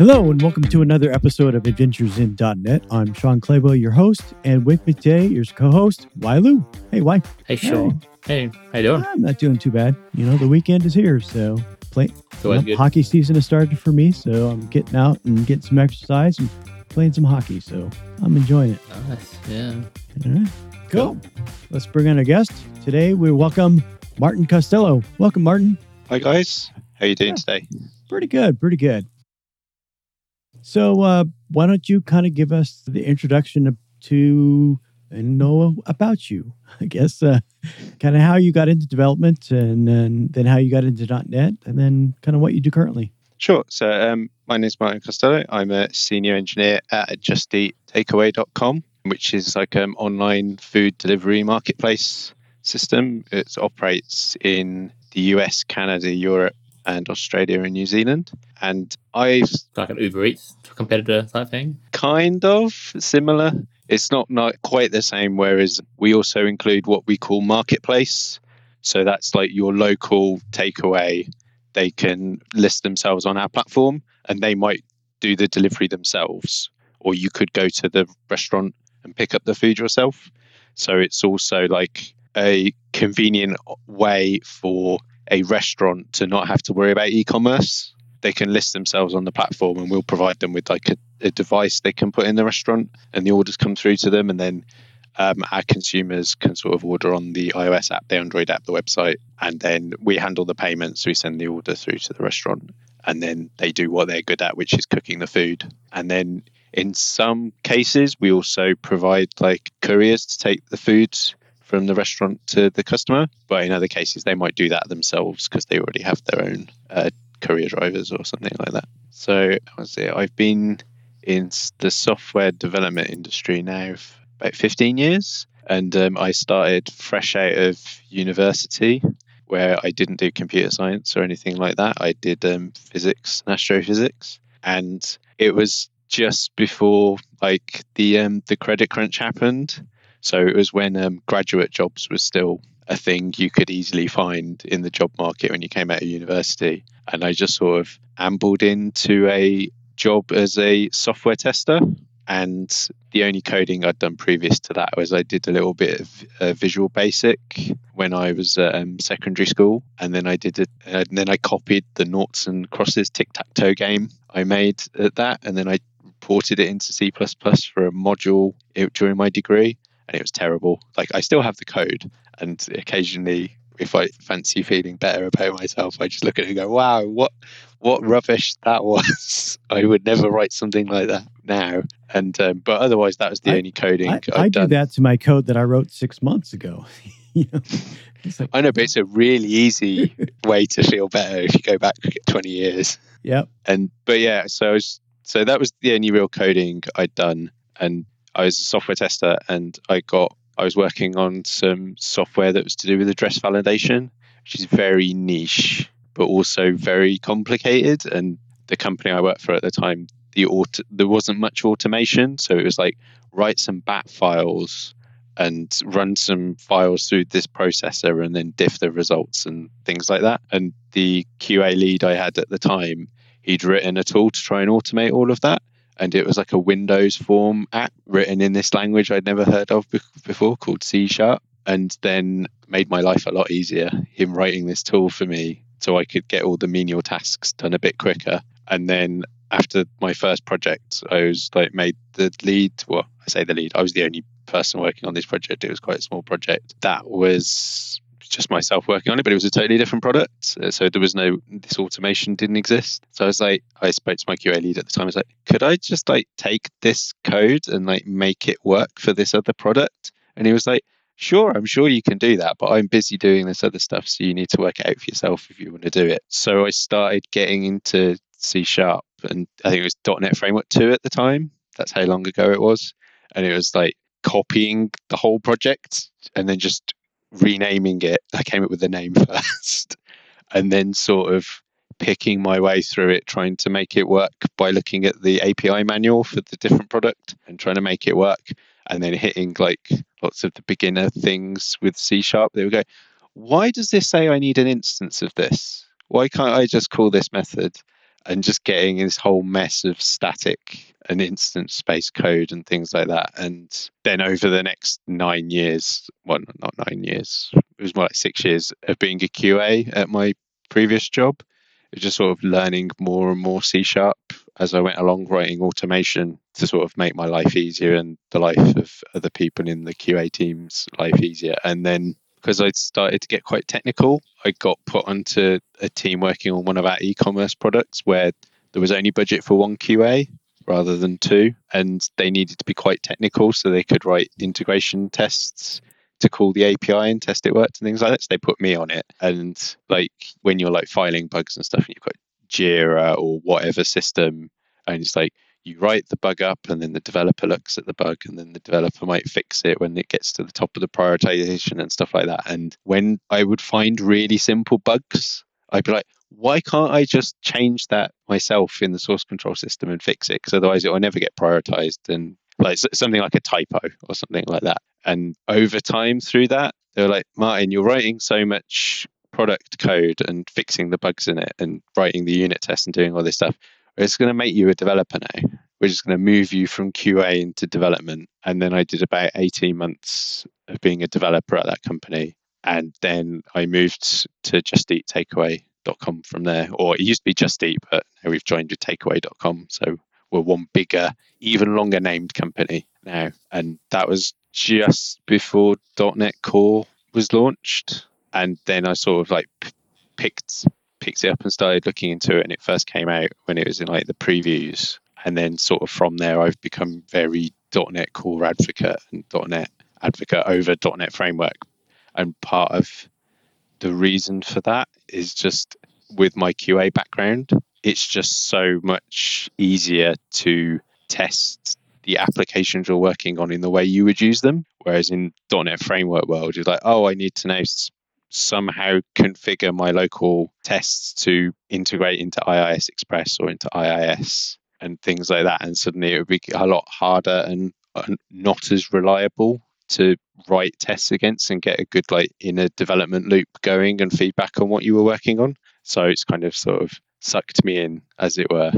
Hello, and welcome to another episode of Adventures in .NET. I'm Shawn Clabough, your host, and with me today is co-host Liu. Hey, Wai? Hey, Shawn. Hey. hey, how you doing? I'm not doing too bad. You know, the weekend is here, so play. So You know, hockey season has started for me, so I'm getting out and getting some exercise and playing some hockey. So I'm enjoying it. Nice. Yeah. All right. Cool. cool. Let's bring in a guest. Today we welcome Martin Costello. Welcome, Martin. Hi, guys. How you doing yeah. today? Pretty good. Pretty good. So, uh, why don't you kind of give us the introduction to and know about you? I guess uh, kind of how you got into development, and, and then how you got into .NET, and then kind of what you do currently. Sure. So, um, my name is Martin Costello. I'm a senior engineer at JustEatTakeaway.com, which is like an online food delivery marketplace system. It operates in the US, Canada, Europe, and Australia and New Zealand. And I've like an Uber Eats competitor type thing. Kind of similar. It's not not quite the same. Whereas we also include what we call marketplace. So that's like your local takeaway. They can list themselves on our platform, and they might do the delivery themselves, or you could go to the restaurant and pick up the food yourself. So it's also like a convenient way for a restaurant to not have to worry about e-commerce. They can list themselves on the platform, and we'll provide them with like a, a device they can put in the restaurant, and the orders come through to them, and then um, our consumers can sort of order on the iOS app, the Android app, the website, and then we handle the payments. We send the order through to the restaurant, and then they do what they're good at, which is cooking the food. And then in some cases, we also provide like couriers to take the food from the restaurant to the customer. But in other cases, they might do that themselves because they already have their own uh, courier drivers or something like that. So I say I've been in the software development industry now for about 15 years. And um, I started fresh out of university where I didn't do computer science or anything like that. I did um, physics and astrophysics. And it was just before like the um, the credit crunch happened so it was when um, graduate jobs was still a thing you could easily find in the job market when you came out of university. And I just sort of ambled into a job as a software tester. And the only coding I'd done previous to that was I did a little bit of uh, Visual Basic when I was at um, secondary school, and then I did it, and then I copied the noughts and crosses tic tac toe game I made at that, and then I ported it into C for a module during my degree and it was terrible. Like I still have the code, and occasionally, if I fancy feeling better about myself, I just look at it and go, "Wow, what what rubbish that was." I would never write something like that now. And um, but otherwise, that was the I, only coding I, I do that to my code that I wrote six months ago. you know? Like, I know, but it's a really easy way to feel better if you go back 20 years. Yep. And but yeah, so was, so that was the only real coding I'd done, and I was a software tester and I got I was working on some software that was to do with address validation, which is very niche but also very complicated. And the company I worked for at the time, the auto, there wasn't much automation, so it was like write some bat files and run some files through this processor and then diff the results and things like that. And the QA lead I had at the time, he'd written a tool to try and automate all of that and it was like a Windows form app written in this language I'd never heard of before called C Sharp, and then made my life a lot easier. Him writing this tool for me so I could get all the menial tasks done a bit quicker. And then after my first project, I was like made the lead. Well, I say the lead. I was the only person working on this project. It was quite a small project. That was just myself working on it, but it was a totally different product. Uh, so there was no this automation didn't exist. So I was like, I spoke to my QA lead at the time. I was like, could I just like take this code and like make it work for this other product? And he was like, sure, I'm sure you can do that, but I'm busy doing this other stuff, so you need to work it out for yourself if you want to do it. So I started getting into C sharp, and I think it was .NET Framework two at the time. That's how long ago it was, and it was like copying the whole project and then just renaming it. I came up with the name first, and then sort of picking my way through it, trying to make it work by looking at the API manual for the different product and trying to make it work, and then hitting like lots of the beginner things with C sharp. They would go, why does this say I need an instance of this? Why can't I just call this method? And just getting this whole mess of static and instance space code and things like that. And then over the next nine years, well, not nine years, it was more like six years of being a QA at my previous job. Just sort of learning more and more C sharp as I went along, writing automation to sort of make my life easier and the life of other people in the QA team's life easier. And then because I'd started to get quite technical, I got put onto a team working on one of our e-commerce products where there was only budget for one QA rather than two, and they needed to be quite technical so they could write integration tests to call the API and test it worked and things like that. So they put me on it, and like when you're like filing bugs and stuff, and you've got Jira or whatever system, and it's like you write the bug up and then the developer looks at the bug and then the developer might fix it when it gets to the top of the prioritization and stuff like that. And when I would find really simple bugs, I'd be like, why can't I just change that myself in the source control system and fix it? Because otherwise it will never get prioritized and like something like a typo or something like that. And over time through that, they're like, Martin, you're writing so much product code and fixing the bugs in it and writing the unit test and doing all this stuff it's going to make you a developer now. We're just going to move you from QA into development. And then I did about 18 months of being a developer at that company. And then I moved to Just Eat Takeaway.com from there. Or it used to be Just Eat, but now we've joined with Takeaway.com. So we're one bigger, even longer named company now. And that was just before .NET Core was launched. And then I sort of like picked picked it up and started looking into it, and it first came out when it was in like the previews, and then sort of from there, I've become very .NET Core advocate and .NET advocate over .NET Framework, and part of the reason for that is just with my QA background, it's just so much easier to test the applications you're working on in the way you would use them. Whereas in .NET Framework world, you're like, oh, I need to know somehow configure my local tests to integrate into IIS Express or into IIS and things like that. And suddenly it would be a lot harder and not as reliable to write tests against and get a good like inner development loop going and feedback on what you were working on. So it's kind of sort of sucked me in, as it were,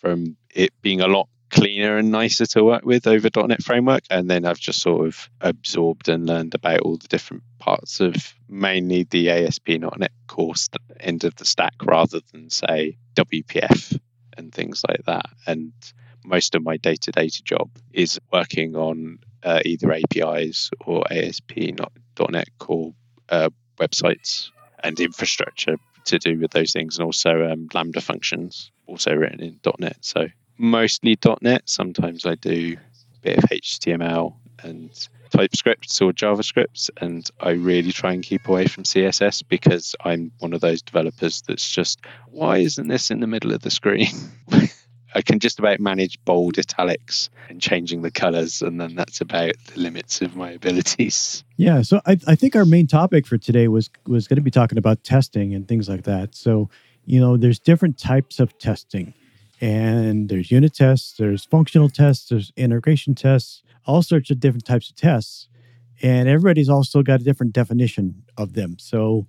from it being a lot cleaner and nicer to work with over .NET Framework. And then I've just sort of absorbed and learned about all the different parts of mainly the ASP.NET core end of the stack rather than, say, WPF and things like that. And most of my day-to-day job is working on uh, either APIs or ASP.NET core uh, websites and infrastructure to do with those things, and also um, Lambda functions, also written in .NET. So mostly .NET. Sometimes I do a bit of HTML and TypeScript or JavaScript, and I really try and keep away from CSS because I'm one of those developers that's just, why isn't this in the middle of the screen? I can just about manage bold italics and changing the colors, and then that's about the limits of my abilities. Yeah, so I, I think our main topic for today was was going to be talking about testing and things like that. So, you know, there's different types of testing and there's unit tests, there's functional tests, there's integration tests, all sorts of different types of tests. And everybody's also got a different definition of them. So,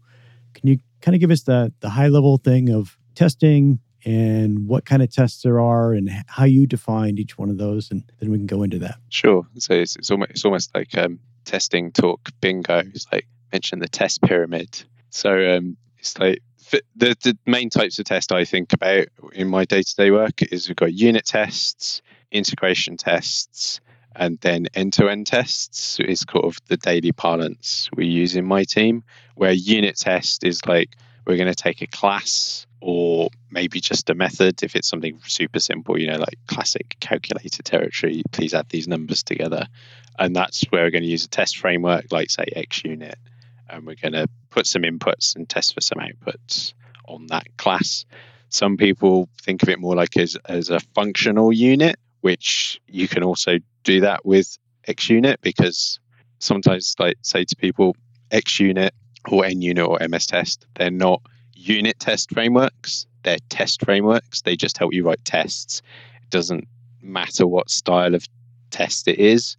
can you kind of give us the, the high level thing of testing and what kind of tests there are and how you defined each one of those? And then we can go into that. Sure. So, it's, it's, almost, it's almost like um, testing talk bingo. It's like mention the test pyramid. So, um, it's like the, the main types of tests I think about in my day to day work is we've got unit tests, integration tests, and then end to end tests is kind of the daily parlance we use in my team. Where unit test is like we're going to take a class or maybe just a method if it's something super simple, you know, like classic calculator territory, please add these numbers together. And that's where we're going to use a test framework like, say, XUnit and we're going to put some inputs and test for some outputs on that class. Some people think of it more like as, as a functional unit, which you can also do that with XUnit because sometimes, like, say to people, XUnit or NUnit or MS Test, they're not unit test frameworks, they're test frameworks. They just help you write tests. It doesn't matter what style of test it is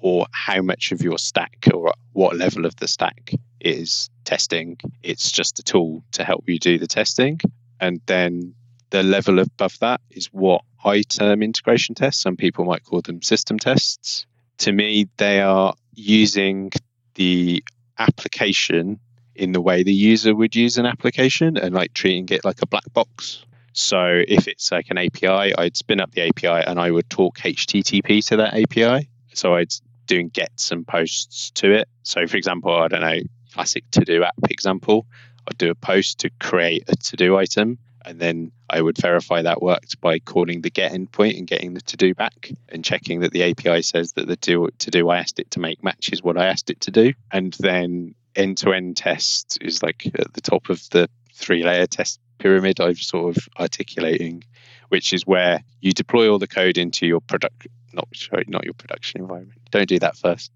or how much of your stack or what level of the stack is testing. It's just a tool to help you do the testing. And then the level above that is what I term integration tests. Some people might call them system tests. To me, they are using the application in the way the user would use an application and like treating it like a black box. So if it's like an API, I'd spin up the API and I would talk HTTP to that API. So I'd doing gets and posts to it. So for example, I don't know, classic to do app example, I'd do a post to create a to do item and then I would verify that worked by calling the get endpoint and getting the to do back and checking that the API says that the to do I asked it to make matches what I asked it to do. And then end to end test is like at the top of the three layer test pyramid I've sort of articulating, which is where you deploy all the code into your product not sorry, not your production environment. Don't do that first.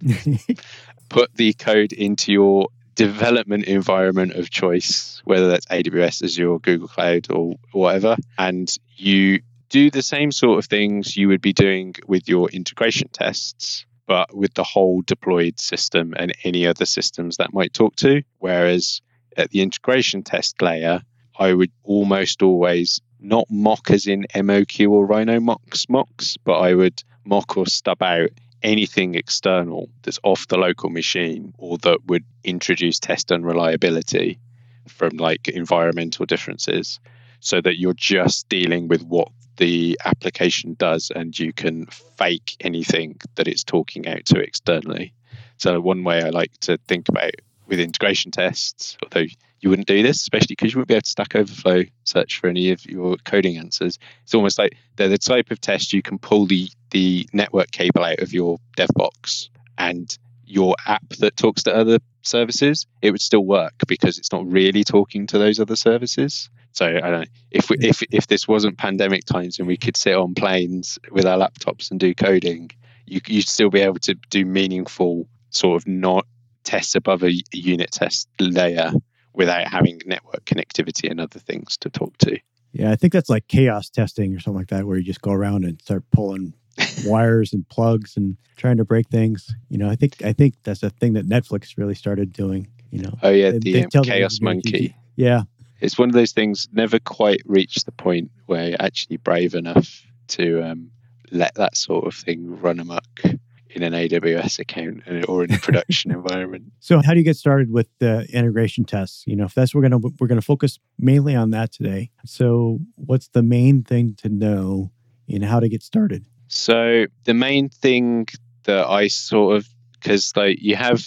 Put the code into your development environment of choice, whether that's AWS, Azure, Google Cloud, or whatever, and you do the same sort of things you would be doing with your integration tests, but with the whole deployed system and any other systems that might talk to. Whereas at the integration test layer, I would almost always not mock as in MOQ or Rhino mocks mocks, but I would mock or stub out anything external that's off the local machine or that would introduce test unreliability from like environmental differences so that you're just dealing with what the application does and you can fake anything that it's talking out to externally. So, one way I like to think about with integration tests, although you wouldn't do this, especially because you wouldn't be able to Stack Overflow search for any of your coding answers. It's almost like they're the type of test you can pull the, the network cable out of your dev box and your app that talks to other services, it would still work because it's not really talking to those other services. So I don't know if we, if if this wasn't pandemic times and we could sit on planes with our laptops and do coding, you you'd still be able to do meaningful sort of not tests above a unit test layer without having network connectivity and other things to talk to. Yeah, I think that's like chaos testing or something like that, where you just go around and start pulling wires and plugs and trying to break things. You know, I think I think that's a thing that Netflix really started doing. You know, oh yeah, they, the they um, chaos monkey. Yeah, it's one of those things never quite reached the point where you're actually brave enough to um, let that sort of thing run amok in an AWS account or in a production environment. So, how do you get started with the integration tests? You know, if that's we're gonna we're gonna focus mainly on that today. So, what's the main thing to know in how to get started? So, the main thing that I sort of because like you have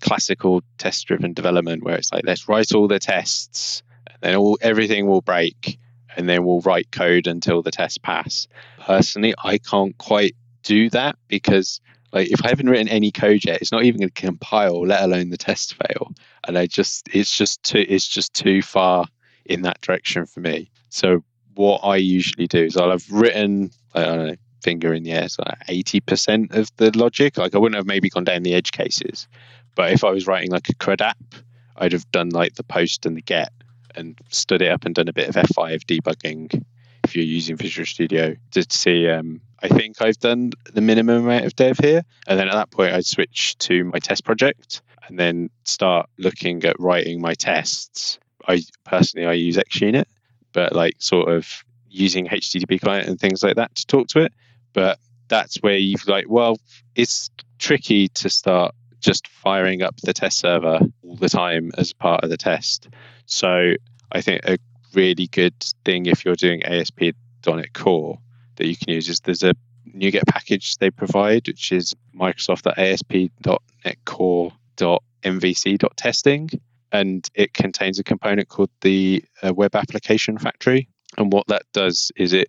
classical test driven development where it's like let's write all the tests and then all everything will break and then we'll write code until the tests pass. Personally, I can't quite do that because like if I haven't written any code yet, it's not even going to compile, let alone the test fail. And I just it's just too it's just too far in that direction for me. So what I usually do is I'll have written I don't know finger in the air, so eighty percent of the logic. Like I wouldn't have maybe gone down the edge cases, but if I was writing like a CRUD app, I'd have done like the post and the get and stood it up and done a bit of F5 debugging if you're using Visual Studio to see um, I think I've done the minimum amount of dev here. And then at that point, I'd switch to my test project and then start looking at writing my tests. I personally, I use XUnit, but like sort of using HTTP client and things like that to talk to it. But that's where you've like, well, it's tricky to start just firing up the test server all the time as part of the test. So I think a really good thing if you're doing ASP.NET Core that you can use is there's a NuGet package they provide, which is Microsoft.ASP.NET Core.mvc.testing. And it contains a component called the uh, Web Application Factory. And what that does is it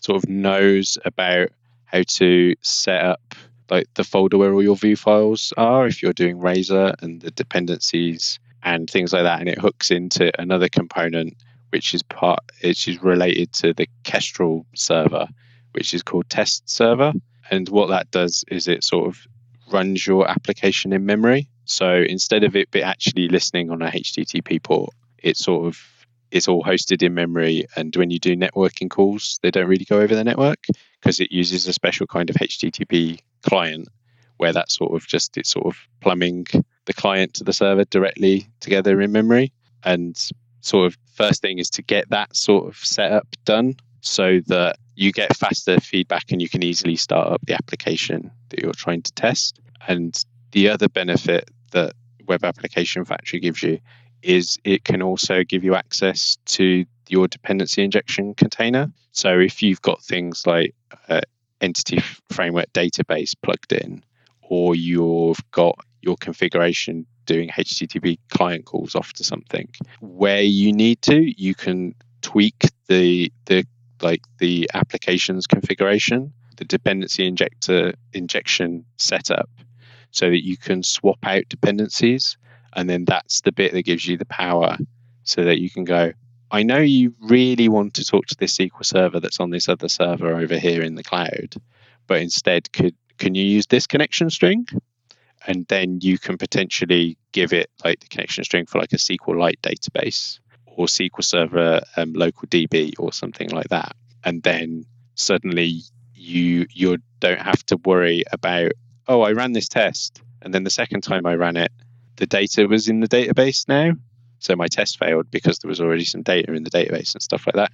sort of knows about how to set up like the folder where all your view files are if you're doing Razor and the dependencies and things like that. And it hooks into another component which is part which is related to the Kestrel server which is called test server. And what that does is it sort of runs your application in memory. So instead of it actually listening on a HTTP port, it sort of it's all hosted in memory. And when you do networking calls, they don't really go over the network because it uses a special kind of HTTP client where that sort of just it's sort of plumbing the client to the server directly together in memory. And sort of first thing is to get that sort of setup done so that you get faster feedback and you can easily start up the application that you're trying to test. And the other benefit that Web Application Factory gives you is it can also give you access to your dependency injection container. So if you've got things like uh, entity framework database plugged in, or you've got your configuration doing HTTP client calls off to something, where you need to, you can tweak the the like the application's configuration, the dependency injector injection setup, so that you can swap out dependencies, and then that's the bit that gives you the power, so that you can go. I know you really want to talk to this SQL server that's on this other server over here in the cloud, but instead could can you use this connection string? And then you can potentially give it like the connection string for like a SQLite database or SQL Server um, local DB or something like that. And then suddenly you you don't have to worry about oh I ran this test and then the second time I ran it the data was in the database now so my test failed because there was already some data in the database and stuff like that.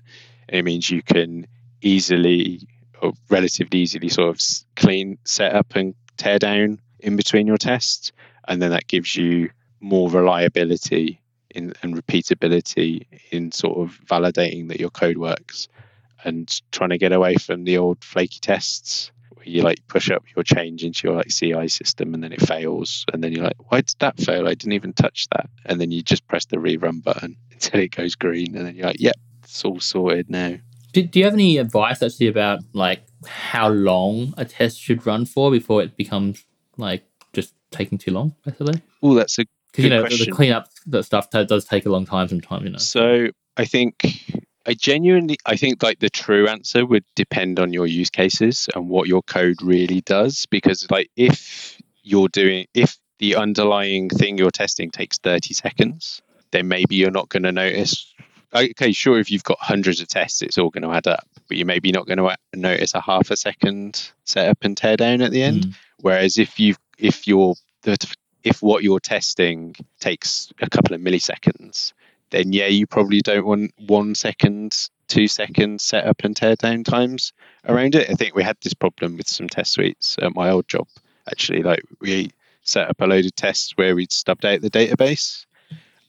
It means you can easily or relatively easily sort of clean set up and tear down in between your tests. And then that gives you more reliability in, and repeatability in sort of validating that your code works and trying to get away from the old flaky tests where you like push up your change into your like CI system and then it fails, and then you're like, why did that fail? I didn't even touch that, and then you just press the rerun button until it goes green, and then you're like, yep, it's all sorted now. Do, do you have any advice actually about like how long a test should run for before it becomes like just taking too long, basically? Oh, that's a because you know question. the cleanup that stuff t- does take a long time sometimes. You know. So I think I genuinely, I think like the true answer would depend on your use cases and what your code really does. Because like if you're doing, if the underlying thing you're testing takes 30 seconds, then maybe you're not going to notice. Okay, sure, if you've got hundreds of tests, it's all going to add up, but you're maybe not going to notice a half a second setup and tear down at the end. Mm. Whereas if you if you're if what you're testing takes a couple of milliseconds, then yeah, you probably don't want one second, two second setup and teardown times around it. I think we had this problem with some test suites at my old job. Actually, like we set up a load of tests where we'd stubbed out the database,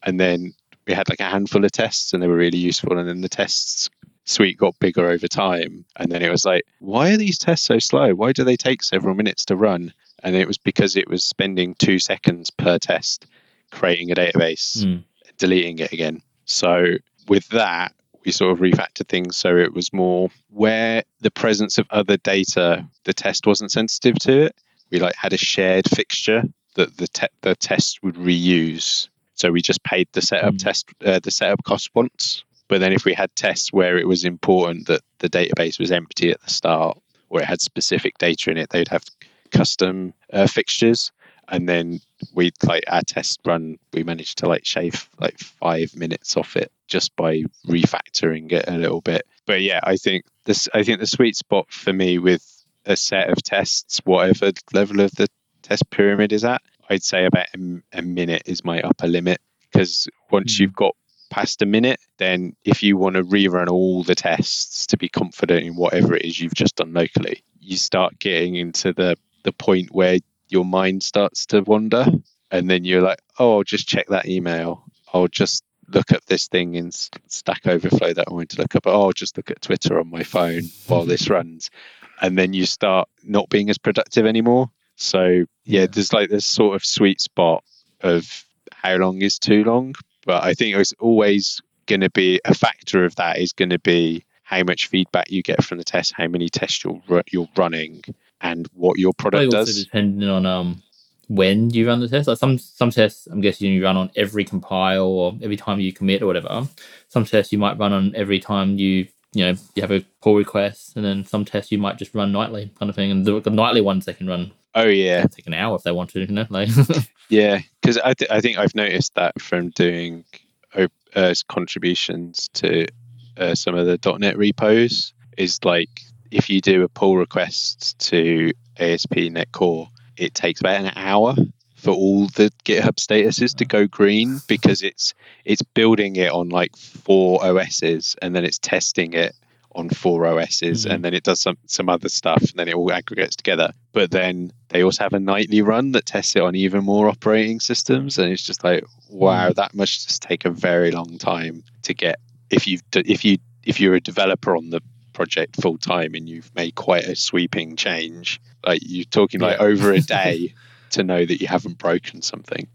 and then we had like a handful of tests, and they were really useful. And then the tests suite got bigger over time, and then it was like, why are these tests so slow? Why do they take several minutes to run? And it was because it was spending two seconds per test creating a database. Mm deleting it again. So with that, we sort of refactored things so it was more where the presence of other data, the test wasn't sensitive to it. We like had a shared fixture that the te- the test would reuse. So we just paid the setup mm. test, uh, the setup cost once. But then if we had tests where it was important that the database was empty at the start or it had specific data in it, they'd have custom uh, fixtures and then we like our test run we managed to like shave like five minutes off it just by refactoring it a little bit but yeah i think this i think the sweet spot for me with a set of tests whatever level of the test pyramid is at i'd say about a, a minute is my upper limit because once mm. you've got past a minute then if you want to rerun all the tests to be confident in whatever it is you've just done locally you start getting into the the point where your mind starts to wander and then you're like oh i'll just check that email. I'll just look at this thing in stack overflow that i want to look up oh i'll just look at twitter on my phone while this runs. And then you start not being as productive anymore so yeah, there's like this sort of sweet spot of how long is too long but i think it's always going to be a factor of that is going to be how much feedback you get from the test how many tests you're, you're running and what your product does. depending on um when you run the test. Like some some tests, I'm guessing you run on every compile or every time you commit or whatever. Some tests you might run on every time you you know you have a pull request, and then some tests you might just run nightly kind of thing. And the, the nightly ones they can run. Oh yeah, take an hour if they want to. You know, like yeah, because I th- I think I've noticed that from doing uh, contributions to uh, some of the .NET repos is like if you do a pull request to ASP.NET Core, it takes about an hour for all the GitHub statuses to go green because it's it's building it on like four OSs and then it's testing it on four OSs Mhm. and then it does some some other stuff and then it all aggregates together. But then they also have a nightly run that tests it on even more operating systems and it's just like wow that must just take a very long time to get if you've d- if you if you're a developer on the project full time and you've made quite a sweeping change like you're talking like over a day to know that you haven't broken something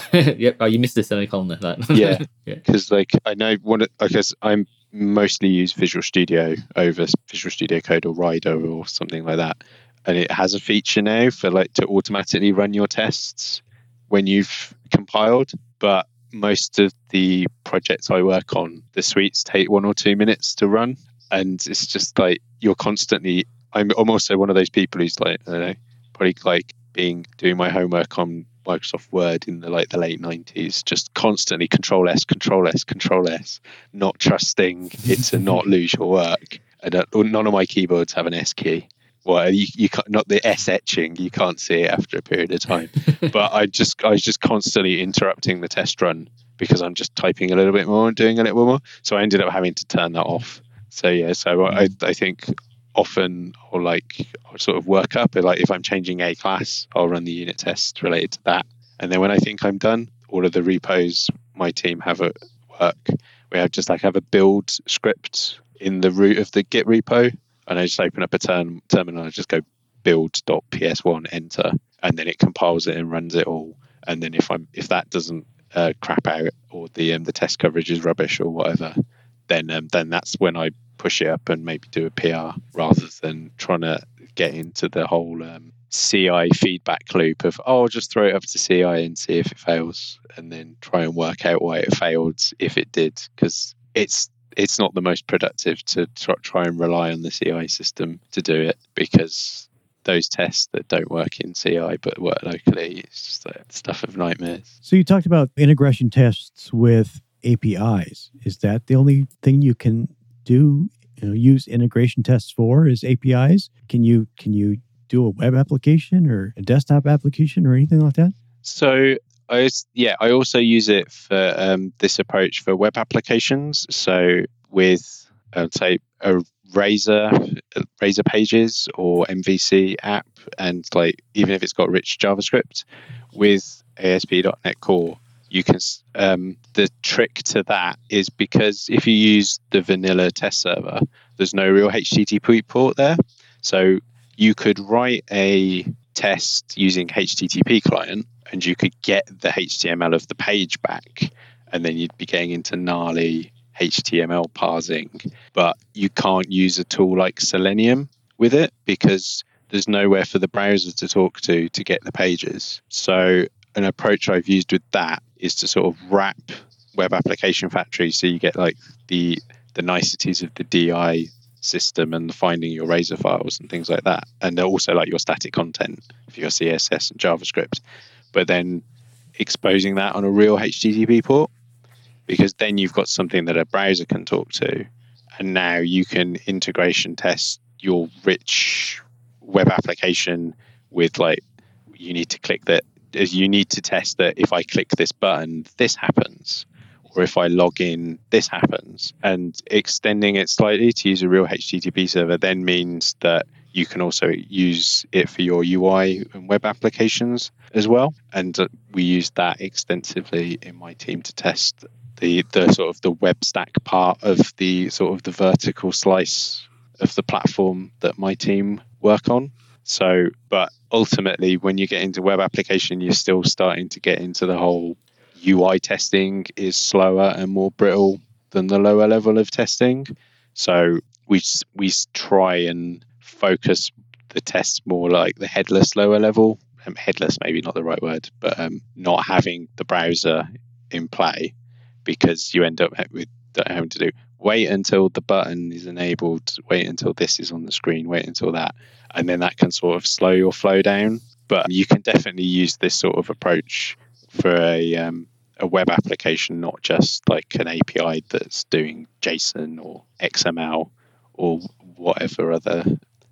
yep. Oh, you missed this semicolon there. That. Yeah. yeah. because like I know one. guess I'm mostly use Visual Studio over Visual Studio Code or Rider or something like that, and it has a feature now for like to automatically run your tests when you've compiled. But most of the projects I work on, the suites take one or two minutes to run, and it's just like you're constantly. I'm, I'm also one of those people who's like I don't know, probably like being doing my homework on Microsoft Word in the like the late nineties, just constantly Control S, Control S, Control S, not trusting it to not lose your work. And uh, none of my keyboards have an S key. Well, you, you can't not the S etching. You can't see it after a period of time. but I just I was just constantly interrupting the test run because I'm just typing a little bit more and doing a little more. So I ended up having to turn that off. So yeah, so I I think often I'll like sort of work up like if I'm changing a class, I'll run the unit test related to that. And then when I think I'm done, all of the repos my team have at work, we have just like have a build script in the root of the Git repo, and I just open up a term terminal and I just go build.ps1 enter, and then it compiles it and runs it all. And then if I'm if that doesn't uh, crap out or the um, the test coverage is rubbish or whatever, then um, then that's when I push it up and maybe do a PR rather than trying to get into the whole um, CI feedback loop of oh, I'll just throw it up to CI and see if it fails, and then try and work out why it failed if it did, because it's it's not the most productive to try, and rely on the CI system to do it because those tests that don't work in CI but work locally, it's just stuff of nightmares. So you talked about integration tests with APIs. Is that the only thing you can do? You know, use integration tests for is APIs. Can you can you do a web application or a desktop application or anything like that? So I yeah, I also use it for um, this approach for web applications. So with uh, say a Razor, Razor Pages or MVC app, and like even if it's got rich JavaScript, with ASP.NET Core, you can. Um, the trick to that is because if you use the vanilla test server, there's no real HTTP port there, so you could write a test using HTTP client and you could get the HTML of the page back, and then you'd be getting into gnarly HTML parsing. But you can't use a tool like Selenium with it because there's nowhere for the browser to talk to to get the pages. So, an approach I've used with that is to sort of wrap Web Application Factory so you get like the the niceties of the DI system and finding your razor files and things like that. And also like your static content for your css and javascript. But then exposing that on a real http port because then you've got something that a browser can talk to. And now you can integration test your rich web application with like you need to click that is you need to test that if i click this button this happens or if I log in, this happens. And extending it slightly to use a real HTTP server then means that you can also use it for your UI and web applications as well. And uh, we use that extensively in my team to test the, the sort of the web stack part of the sort of the vertical slice of the platform that my team work on. So, but ultimately, when you get into web application, you're still starting to get into the whole UI testing is slower and more brittle than the lower level of testing. So we we try and focus the tests more like the headless lower level. Um, headless, maybe not the right word, but um, not having the browser in play because you end up with having to do wait until the button is enabled, wait until this is on the screen, wait until that, and then that can sort of slow your flow down. But you can definitely use this sort of approach for a um, a web application, not just like an API that's doing JSON or XML or whatever other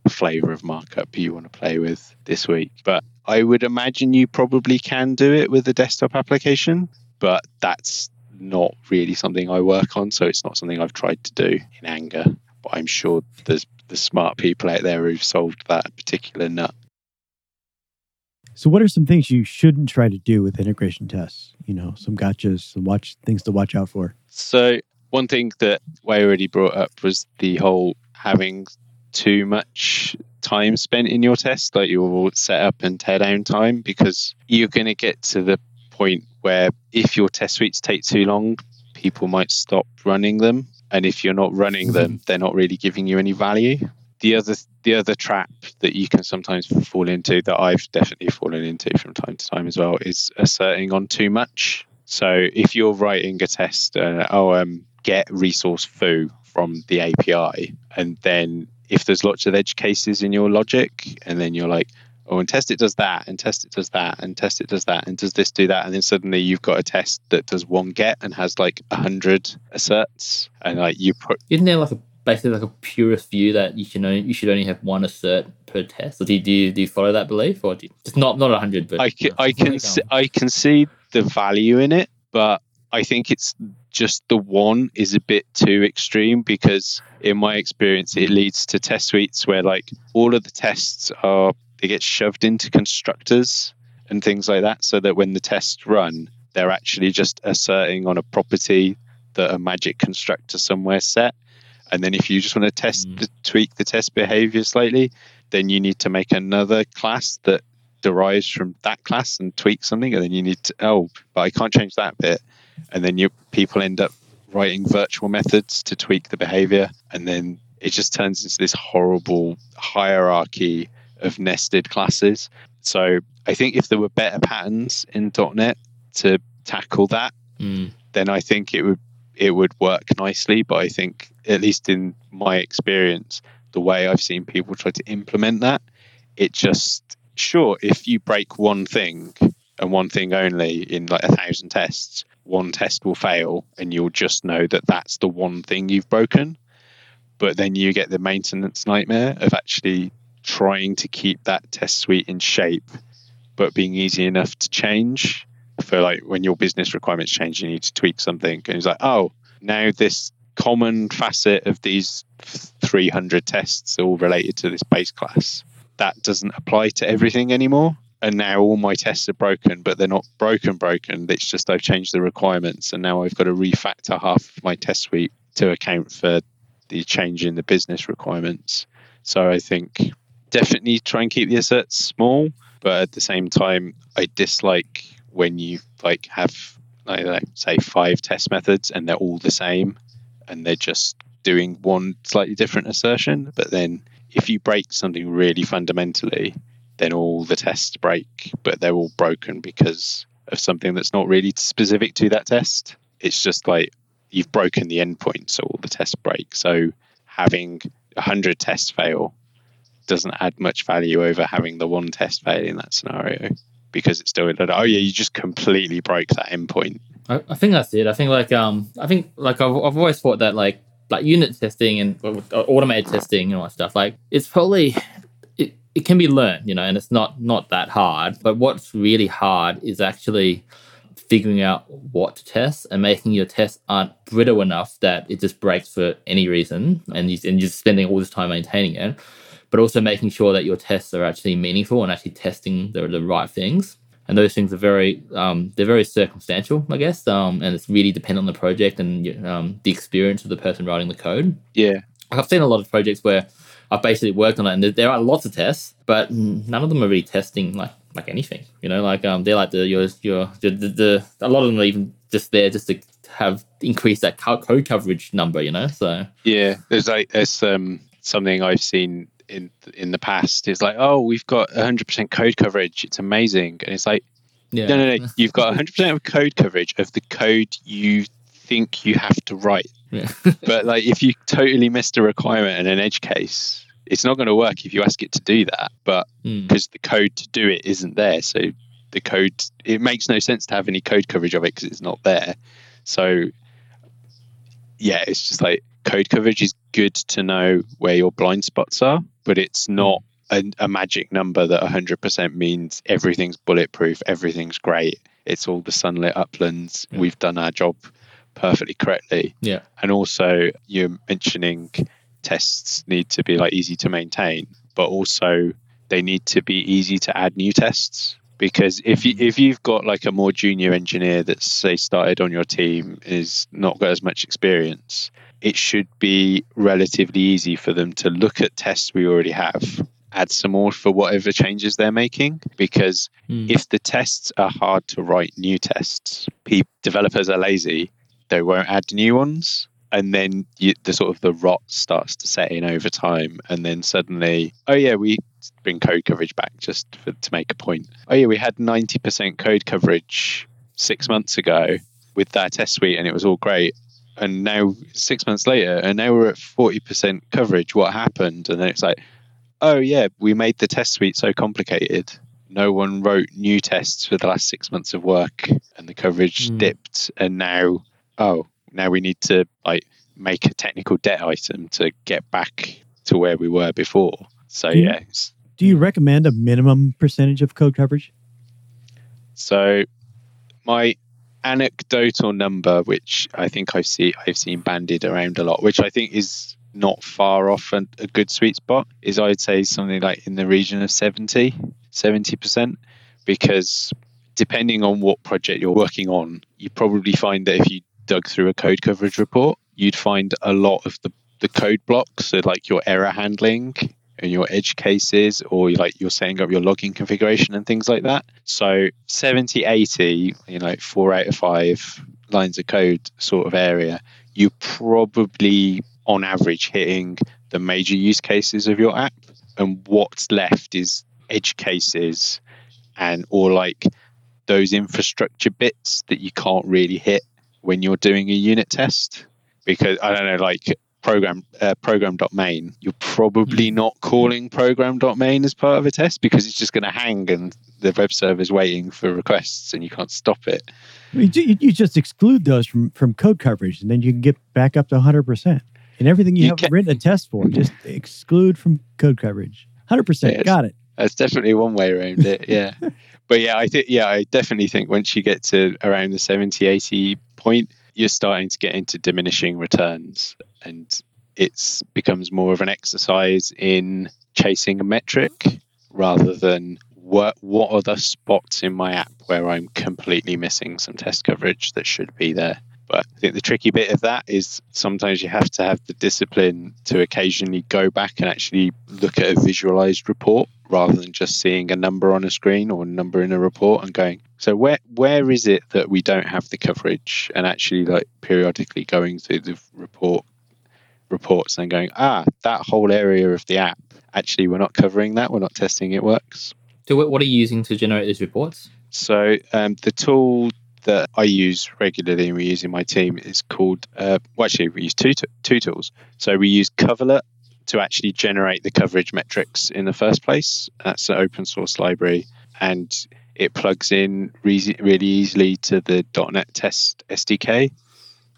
flavor of markup you want to play with this week. But I would imagine you probably can do it with a desktop application, but that's not really something I work on. So it's not something I've tried to do in anger. But I'm sure there's the smart people out there who've solved that particular nut. So, what are some things you shouldn't try to do with integration tests? You know, some gotchas, some watch things to watch out for. So, one thing that Wai already brought up was the whole having too much time spent in your test, like your setup and teardown time, because you're going to get to the point where if your test suites take too long, people might stop running them. And if you're not running them, they're not really giving you any value. The other the other trap that you can sometimes fall into that I've definitely fallen into from time to time as well is asserting on too much. So if you're writing a test, uh, oh, um, get resource foo from the API, and then if there's lots of edge cases in your logic, and then you're like, oh, and test it does that, and test it does that, and test it does that, and does this do that, and then suddenly you've got a test that does one get and has like a hundred asserts, and like you put. Isn't there like a basically like a purist view that you should only you should only have one assert per test? Or do you do you, do you follow that belief, or do you, it's not not a hundred? But I can, I can see, I can see the value in it, but I think it's just the one is a bit too extreme because in my experience it leads to test suites where like all of the tests are they get shoved into constructors and things like that so that when the tests run they're actually just asserting on a property that a magic constructor somewhere set and then if you just want to test Mm. the, tweak the test behavior slightly then you need to make another class that derives from that class and tweak something and then you need to oh but i can't change that bit and then you people end up writing virtual methods to tweak the behavior and then it just turns into this horrible hierarchy of nested classes so i think if there were better patterns in .NET to tackle that Mm. then I think it would it would work nicely. But I think, at least in my experience, the way I've seen people try to implement that, it just sure if you break one thing and one thing only in like a thousand tests, one test will fail, and you'll just know that that's the one thing you've broken. But then you get the maintenance nightmare of actually trying to keep that test suite in shape, but being easy enough to change for like when your business requirements change, you need to tweak something. And it's like, oh, now this common facet of these 300 tests all related to this base class that doesn't apply to everything anymore. And now all my tests are broken, but they're not broken, broken. It's just I've changed the requirements, and now I've got to refactor half of my test suite to account for the change in the business requirements. So I think definitely try and keep the asserts small, but at the same time, I dislike when you like have I don't know, say five test methods and they're all the same and they're just doing one slightly different assertion. But then if you break something really fundamentally, then all the tests break, but they're all broken because of something that's not really specific to that test. It's just like you've broken the endpoint, so all the tests break. So having 100 tests fail doesn't add much value over having the one test fail in that scenario because it's still oh yeah you just completely broke that endpoint. I, I think that's it. I think like um I think like I've, I've always thought that like like unit testing and automated testing and all that stuff like it's probably it, it can be learned you know and it's not not that hard. But what's really hard is actually figuring out what to test and making your tests aren't brittle enough that it just breaks for any reason and, you, and you're spending all this time maintaining it but also making sure that your tests are actually meaningful and actually testing the, the right things and those things are very um, they're very circumstantial, I guess, um, and it's really dependent on the project and um, the experience of the person writing the code. yeah I've seen a lot of projects where I've basically worked on it, and there- are lots of tests, but none of them are really testing like like anything. You know, like um, they're like the your your the, the, the a lot of them are even just there just to have increased that code coverage number. You know, so yeah there's like there's um something i've seen in in the past. Is like oh we've got 100% code coverage. It's amazing. And it's like yeah, no no no. You've got 100% of code coverage of the code you think you have to write. Yeah. but like if you totally missed a requirement in an edge case it's not going to work if you ask it to do that. But Mm. because the code to do it isn't there. So the code it makes no sense to have any code coverage of it because it's not there. So yeah it's just like code coverage is good to know where your blind spots are but it's hmm. not a, a magic number that 100% means everything's bulletproof, everything's great. It's all the sunlit uplands. Yeah. We've done our job perfectly correctly. Yeah. And also, you're mentioning tests need to be like easy to maintain, but also they need to be easy to add new tests. Because if you hmm. if you've got like a more junior engineer that's say started on your team is not got as much experience, it should be relatively easy for them to look at tests we already have, add some more for whatever changes they're making. Because Mm. if the tests are hard to write new tests, pe- developers are lazy, they won't add new ones. And then you, the sort of the rot starts to set in over time. And then suddenly, oh yeah, we bring code coverage back just for, to make a point. Oh yeah, we had 90% code coverage six months ago with that test suite and it was all great. And now six months later, and now we're at 40% coverage. What happened? And then it's like, oh yeah, we made the test suite so complicated. No one wrote new tests for the last six months of work, and the coverage Hmm. dipped. And now, oh, now we need to like make a technical debt item to get back to where we were before. So Do you- yeah, Do you recommend a minimum percentage of code coverage? So my anecdotal number, which I think I've seen I've seen bandied around a lot, which I think is not far off an, a good sweet spot, is I'd say something like in the region of 70, 70%, because depending on what project you're working on, you probably find that if you dug through a code coverage report, you'd find a lot of the, the code blocks, so like your error handling and your edge cases or like you're setting up your logging configuration and things like that. So 70, 80, you know, four out of five lines of code sort of area, you're probably on average hitting the major use cases of your app. And what's left is edge cases and or like those infrastructure bits that you can't really hit when you're doing a unit test. Because I don't know, like program uh, program.main, you're probably not calling program.main as part of a test because it's just going to hang and the web server is waiting for requests and you can't stop it. I mean, you, you just exclude those from, from code coverage, and then you can get back up to 100%. And everything you, You have can- written a test for, just exclude from code coverage. 100%. Yes. Got it. That's definitely one way around it. Yeah. but yeah, I think, yeah, I definitely think once you get to around the 70, 80 point, you're starting to get into diminishing returns and it's becomes more of an exercise in chasing a metric rather than what, what are the spots in my app where I'm completely missing some test coverage that should be there. But I think the tricky bit of that is sometimes you have to have the discipline to occasionally go back and actually look at a visualized report rather than just seeing a number on a screen or a number in a report and going, so where where is it that we don't have the coverage? And actually like periodically going through the report reports and going, ah, that whole area of the app, actually we're not covering that, we're not testing it works. So what, are you using to generate these reports? So um, the tool that I use regularly and we use in my team is called, uh, well, actually, we use two, t- two tools. So we use Coverlet to actually generate the coverage metrics in the first place. That's an open source library and it plugs in re- really easily to the .NET Test SDK.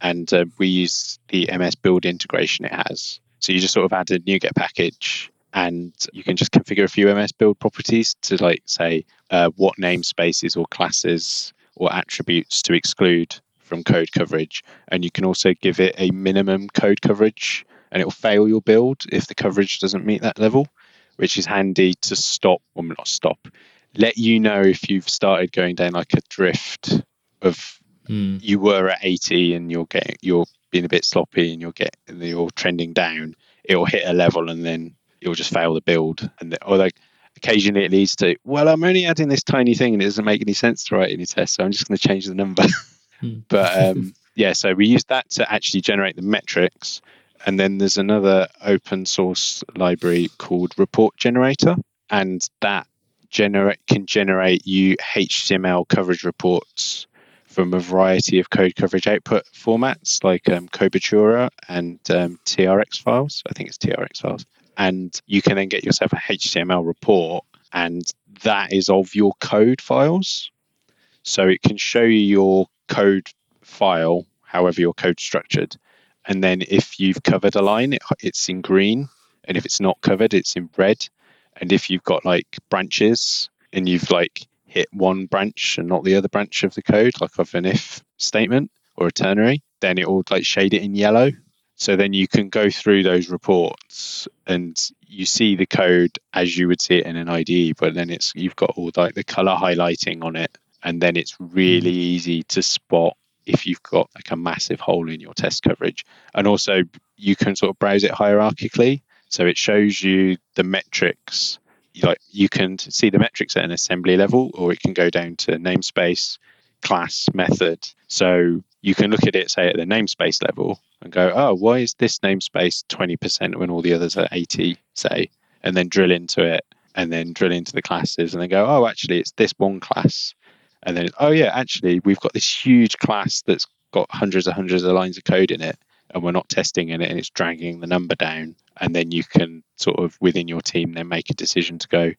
And uh, we use the MS Build integration it has. So you just sort of add a NuGet package and you can just configure a few MS Build properties to like say uh, what namespaces or classes or attributes to exclude from code coverage. And you can also give it a minimum code coverage and it will fail your build if the coverage doesn't meet that level, which is handy to stop, or not stop, let you know if you've started going down like a drift of Hmm. you were at 80 and you're getting you're being a bit sloppy and you're getting you're trending down it'll hit a level and then it'll just fail the build and the, or like occasionally it leads to well i'm only adding this tiny thing and it doesn't make any sense to write any tests so i'm just going to change the number Hmm. but um, yeah so we use that to actually generate the metrics and then there's another open source library called report generator and that generate can generate you html coverage reports from a variety of code coverage output formats like um, Cobertura and um, TRX files. I think it's TRX files. And you can then get yourself a HTML report, and that is of your code files. So it can show you your code file, however your code's structured. And then if you've covered a line, it, it's in green. And if it's not covered, it's in red. And if you've got like branches and you've like hit one branch and not the other branch of the code, like of an if statement or a ternary, then it will like shade it in yellow. So then you can go through those reports and you see the code as you would see it in an IDE, but then it's you've got all like the color highlighting on it, and then it's really hmm. easy to spot if you've got like a massive hole in your test coverage. And also you can sort of browse it hierarchically. So it shows you the metrics. Like you can see the metrics at an assembly level, or it can go down to namespace, class, method. So you can look at it, say, at the namespace level and go, oh, why is this namespace 20% when all the others are 80, say, and then drill into it and then drill into the classes and then go, oh, actually, it's this one class. And then, oh, yeah, actually, we've got this huge class that's got hundreds and hundreds of lines of code in it and we're not testing in it and it's dragging the number down. And then you can sort of within your team then make a decision to go,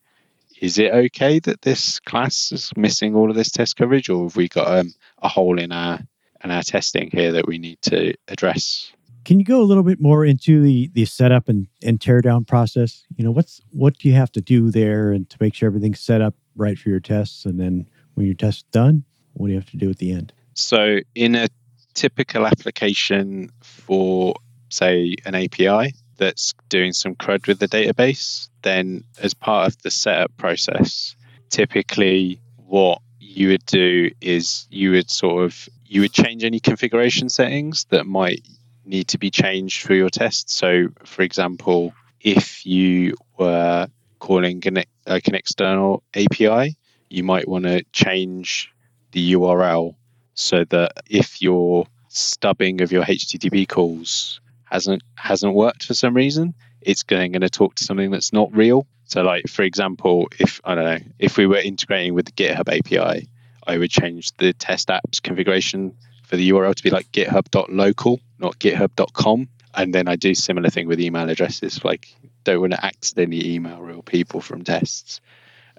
is it okay that this class is missing all of this test coverage or have we got um, a hole in our in our testing here that we need to address? Can you go a little bit more into the the setup and, and tear down process? You know, what's what do you have to do there and to make sure everything's set up right for your tests and then when your test's done, what do you have to do at the end? So in a typical application for, say, an API that's doing some CRUD with the database, then as part of the setup process, typically what you would do is you would sort of you would change any configuration settings that might need to be changed for your test. So, for example, if you were calling an, like an external API, you might want to change the URL so that if your stubbing of your HTTP calls hasn't hasn't worked for some reason, it's going, going to talk to something that's not real. So, like for example, if I don't know, if we were integrating with the GitHub API, I would change the test apps configuration for the URL to be like github.local, not github.com. And then I do similar thing with email addresses, like don't want to accidentally email real people from tests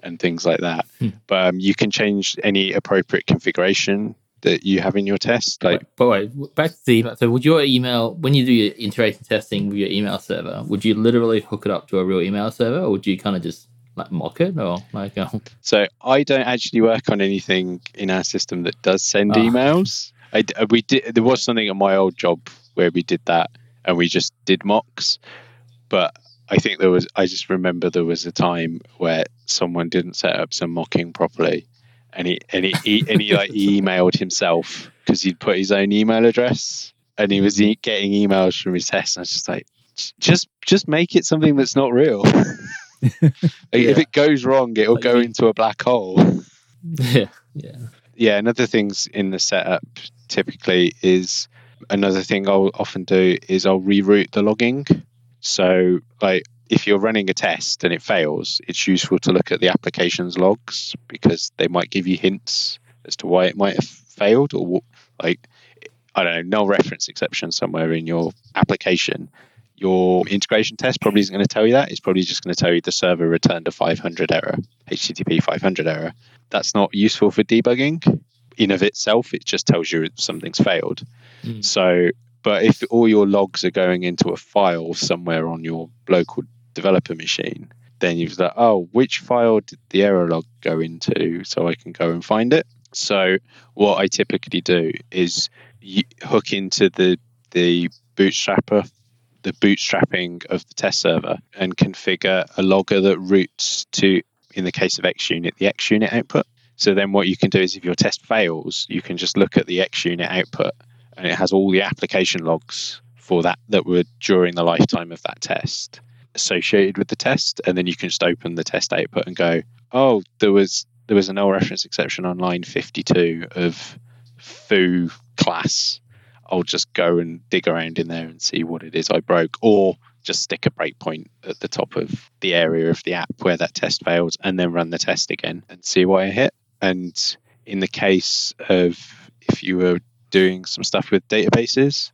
and things like that. Hmm. But um, you can change any appropriate configuration that you have in your test. Like, but wait, back to the email. So, would your email when you do your integration testing with your email server, would you literally hook it up to a real email server, or would you kind of just like mock it, or like? Um... So, I don't actually work on anything in our system that does send oh. emails. I, we did. There was something at my old job where we did that, and we just did mocks. But I think there was. I just remember there was a time where someone didn't set up some mocking properly, and he and he, he and he like emailed himself because he'd put his own email address, and he was e- getting emails from his test. And I was just like, just just make it something that's not real. like, yeah. If it goes wrong, it'll like go into a black hole. Yeah, yeah, yeah. And other things in the setup typically is another thing I'll often do is I'll reroute the logging. So like if you're running a test and it fails, it's useful to look at the application's logs because they might give you hints as to why it might have failed or like I don't know, null reference exception somewhere in your application. Your integration test probably isn't going to tell you that. It's probably just going to tell you the server returned a 500 error, HTTP 500 error. That's not useful for debugging in of itself. It just tells you something's failed. Mm. So, but if all your logs are going into a file somewhere on your local developer machine, then you've like, oh, which file did the error log go into so I can go and find it? So what I typically do is hook into the the bootstrapper, the bootstrapping of the test server, and configure a logger that routes to, in the case of XUnit, the XUnit output. So then what you can do is if your test fails, you can just look at the XUnit output and it has all the application logs for that that were during the lifetime of that test associated with the test, and then you can just open the test output and go, oh, there was there was a null reference exception on line 52 of foo class. I'll just go and dig around in there and see what it is I broke, or just stick a breakpoint at the top of the area of the app where that test fails, and then run the test again and see what I hit. And in the case of if you were doing some stuff with databases,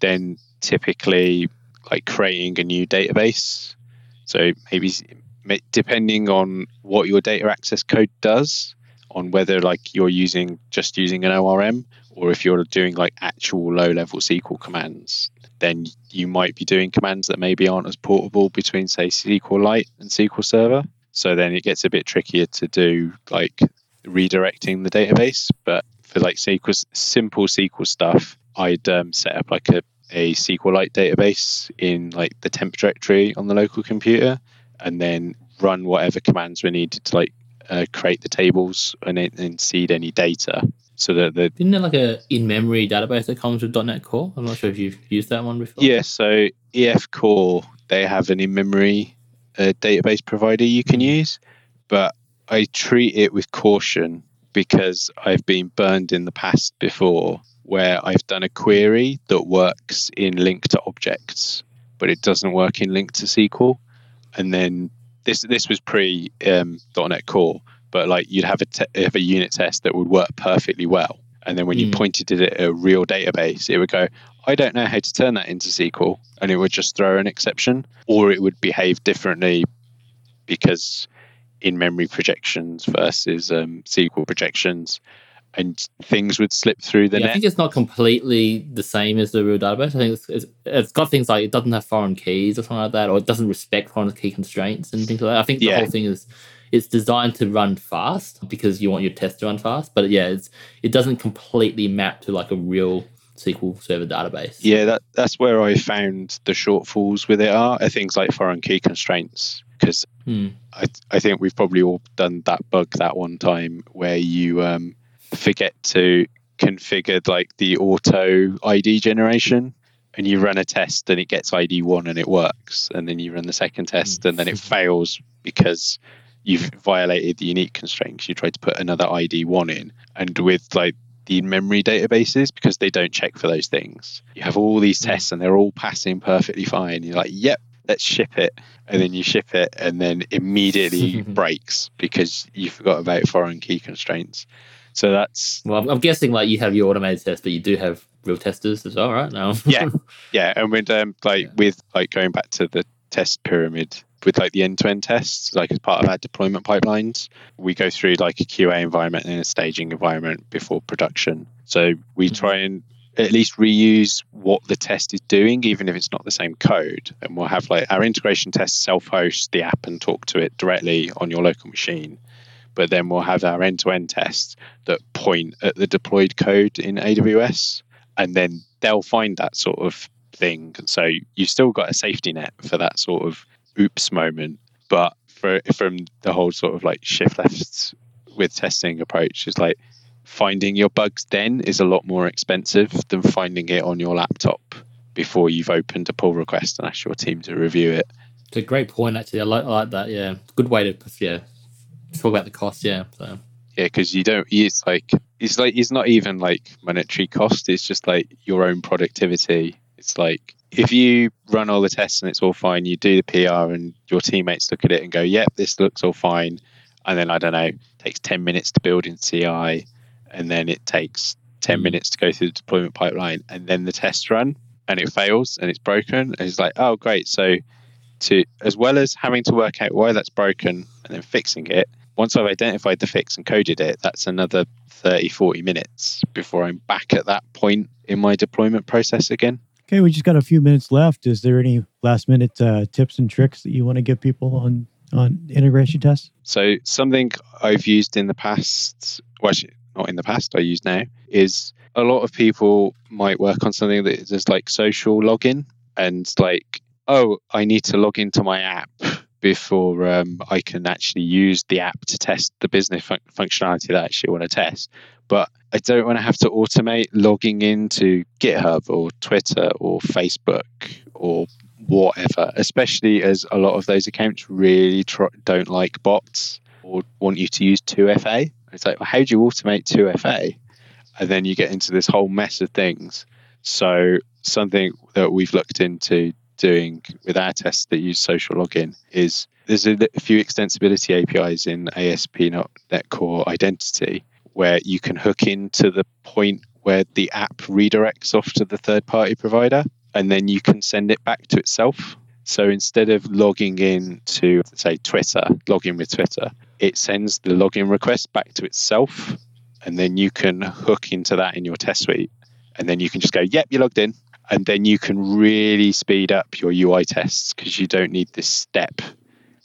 then typically like creating a new database. So maybe depending on what your data access code does, on whether like you're using just using an ORM or if you're doing like actual low level SQL commands, then you might be doing commands that maybe aren't as portable between, say, SQLite and SQL Server. So then it gets a bit trickier to do like redirecting the database. But for like SQL, simple SQL stuff, I'd um, set up like a, a SQLite database in like the temp directory on the local computer and then run whatever commands were needed to like uh, create the tables and, and seed any data so that the Isn't there like a in-memory database that comes with .NET Core? I'm not sure if you've used that one before. yeah so ef core they have an in-memory uh, database provider you can use but i treat it with caution because i've been burned in the past before where i've done a query that works in LINQ to Objects but it doesn't work in LINQ to SQL and then this this was pre um, .NET Core, but like you'd have a te- have a unit test that would work perfectly well, and then when you Mm. pointed it at a real database, it would go, "I don't know how to turn that into SQL," and it would just throw an exception, or it would behave differently because in memory projections versus um, SQL projections, and things would slip through the Yeah, I think it's not completely the same as the real database. I think it's, it's, it's got things like it doesn't have foreign keys or something like that, or it doesn't respect foreign key constraints and things like that. I think the Yeah. whole thing is it's designed to run fast because you want your test to run fast. But yeah, it's it doesn't completely map to like a real SQL Server database. Yeah, that that's where I found the shortfalls with it are, are things like foreign key constraints. Because Hmm. I I think we've probably all done that bug that one time where you um, forget to configure like the auto ID generation, and you run a test and it gets ID one and it works, and then you run the second test and then it hmm. fails because you've violated the unique constraints. You tried to put another ID one in, and with like the in-memory databases because they don't check for those things. You have all these hmm. tests and they're all passing perfectly fine. You're like, yep, let's ship it. And then you ship it and then immediately breaks because you forgot about foreign key constraints. So that's Well, I'm, I'm guessing like you have your automated test, but you do have real testers as well, right? Now, Yeah. yeah, and with um like Yeah. with like going back to the test pyramid with like the end-to-end tests, like as part of our deployment pipelines, we go through like a QA environment and a staging environment before production. So we Mhm. try and at least reuse what the test is doing, even if it's not the same code. And we'll have like our integration test self-host the app and talk to it directly on your local machine. But then we'll have our end-to-end tests that point at the deployed code in AWS, and then they'll find that sort of thing. So you've still got a safety net for that sort of oops moment. But for from the whole sort of like shift left with testing approach is like finding your bugs then is a lot more expensive than finding it on your laptop before you've opened a pull request and asked your team to review it. it's a great point actually. I like, I like that. Yeah, good way to yeah talk about the cost. Yeah, so Yeah, because you don't. It's like it's like it's not even like monetary cost. It's just like your own productivity. It's like if you run all the tests and it's all fine, you do the PR and your teammates look at it and go, "Yep, this looks all fine," and then I don't know, takes ten minutes to build in CI, and then it takes ten Mm. minutes to go through the deployment pipeline, and then the tests run and it fails and it's broken. And it's like, oh great, so to as well as having to work out why that's broken and then fixing it once I've identified the fix and coded it, that's another 30, 40 minutes before I'm back at that point in my deployment process again. Okay, we just got a few minutes left. Is there any last minute uh, tips and tricks that you want to give people on on integration tests? So, something I've used in the past, well, actually, not in the past, I use now, is a lot of people might work on something that is like social login and like, oh, I need to log into my app before um, I can actually use the app to test the business fun- functionality that I actually want to test. But I don't want to have to automate logging into GitHub or Twitter or Facebook or whatever, especially as a lot of those accounts really tr- don't like bots or want you to use 2FA. It's like, well, how do you automate 2FA? And then you get into this whole mess of things. So, something that we've looked into doing with our tests that use social login is there's a few extensibility APIs in ASP.NET Core Identity where you can hook into the point where the app redirects off to the third party provider and then you can send it back to itself. So instead of logging in to, say, Twitter, login with Twitter, it sends the login request back to itself and then you can hook into that in your test suite, and then you can just go, "Yep, you're logged in," and then you can really speed up your UI tests because you don't need this step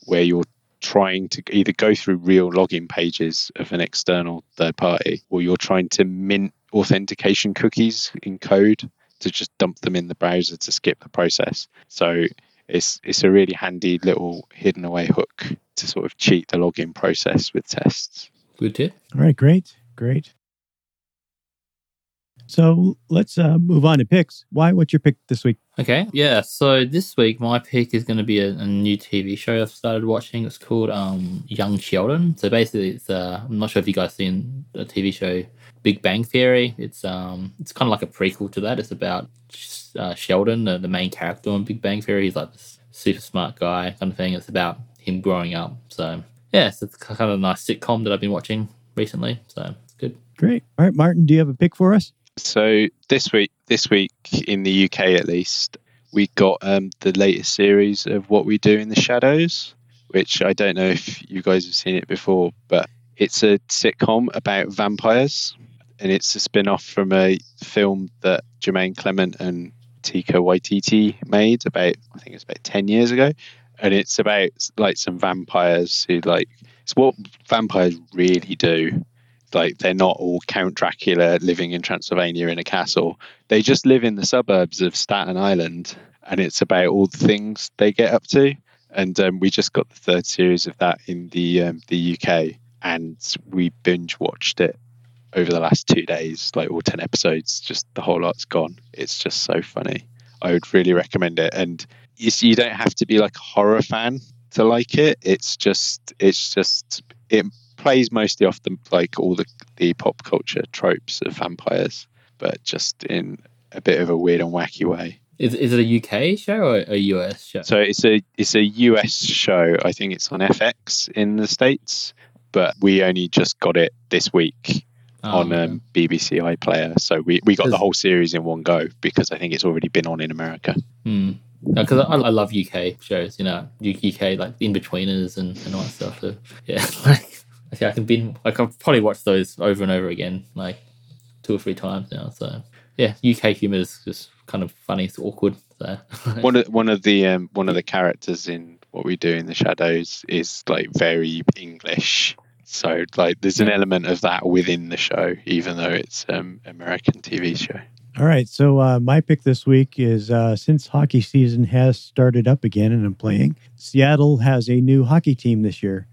where you're trying to either go through real login pages of an external third party or you're trying to mint authentication cookies in code to just dump them in the browser to skip the process. So it's it's a really handy little hidden away hook to sort of cheat the login process with tests. Good tip. All right, great, great. So let's uh, move on to picks. Wai? What's your pick this week? Okay, yeah. So this week my pick is going to be a, a new TV show I've started watching. It's called um, Young Sheldon. So basically, it's uh, I'm not sure if you guys seen the TV show Big Bang Theory. It's um, it's kind of like a prequel to that. It's about uh, Sheldon, the, the main character on Big Bang Theory. He's like this super smart guy kind of thing. It's about him growing up. So yeah, so it's kind of a nice sitcom that I've been watching recently. So it's good. Great. All right, Martin, do you have a pick for us? So this week, this week in the UK at least, we got um, the latest series of What We Do in the Shadows, which I don't know if you guys have seen it before, but it's a sitcom about vampires, and it's a spin-off from a film that Jermaine Clement and Taika Waititi made about I think it's about ten years ago, and it's about like some vampires who like it's what vampires really do like they're not all Count Dracula living in Transylvania in a castle. They just live in the suburbs of Staten Island, and it's about all the things they get up to. And um, we just got the third series of that in the um, the UK, and we binge watched it over the last two days, like all ten episodes. Just the whole lot's gone. It's just so funny. I would really recommend it, and you, you don't have to be like a horror fan to like it. It's just it's just it plays mostly off the like all the the pop culture tropes of vampires, but just in a bit of a weird and wacky way. Is, is it a UK show or a US show? So it's a it's a US show. I think it's on FX in the states, but we only just got it this week oh, on um, BBC iPlayer. So we, we got the whole series in one go because I think it's already been on in America. Hmm. Because I, I, love UK shows, you know, UK like Inbetweeners and, and all that stuff. So, yeah, like I think I can bin like I've probably watched those over and over again, like two or three times now. So yeah, UK humor is just kind of funny, it's awkward. So one of one of the um, one of the characters in what we do in the shadows is like very English. So like there's an element of that within the show, even though it's um American TV show. All right. So uh, my pick this week is uh, since hockey season has started up again and I'm playing, Seattle has a new hockey team this year.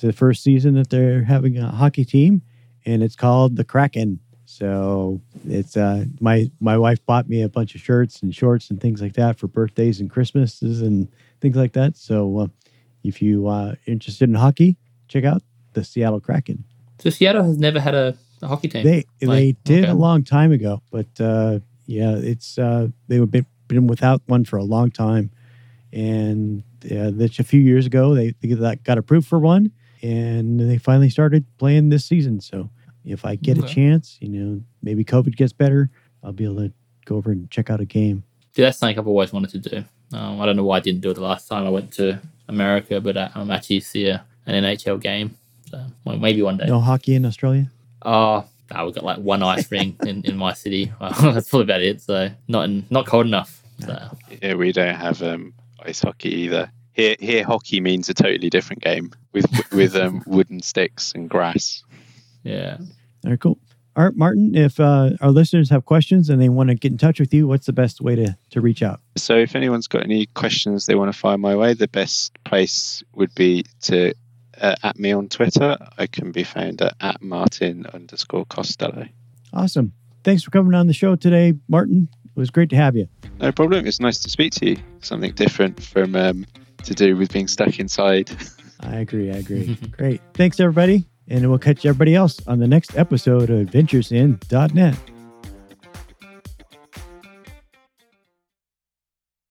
It's the first season that they're having a hockey team, and it's called the Kraken. So it's uh, my my wife bought me a bunch of shirts and shorts and things like that for birthdays and Christmases and things like that. So uh, if you uh, interested in hockey, check out the Seattle Kraken. So Seattle has never had a, a hockey team. They like, they did okay. a long time ago, but uh, yeah, it's uh, they have been, been without one for a long time, and yeah, that's a few years ago they, they got approved for one, and they finally started playing this season. So if I get okay. a chance, you know, maybe COVID gets better, I'll be able to go over and check out a game. Dude, that's something I've always wanted to do. Um, I don't know why I didn't do it the last time I went to America, but uh, I'm actually see a, an NHL game. So well, maybe one day. No hockey in Australia? Oh, no, we've got like one ice ring in, in my city. Well, that's probably about it. So not in, not cold enough. So. Yeah, we don't have um, ice hockey either. Here, here, hockey means a totally different game with with um, wooden sticks and grass. Yeah. very cool. All right, Martin, if uh, our listeners have questions and they want to get in touch with you, what's the best way to, to reach out? So, if anyone's got any questions they want to find my way, the best place would be to uh, at me on Twitter. I can be found at, at Martin underscore Costello. Awesome. Thanks for coming on the show today, Martin. It was great to have you. No problem. It's nice to speak to you. Something different from um, to do with being stuck inside. I agree. I agree. Great. Thanks, everybody. And we'll catch everybody else on the next episode of Adventures in .NET.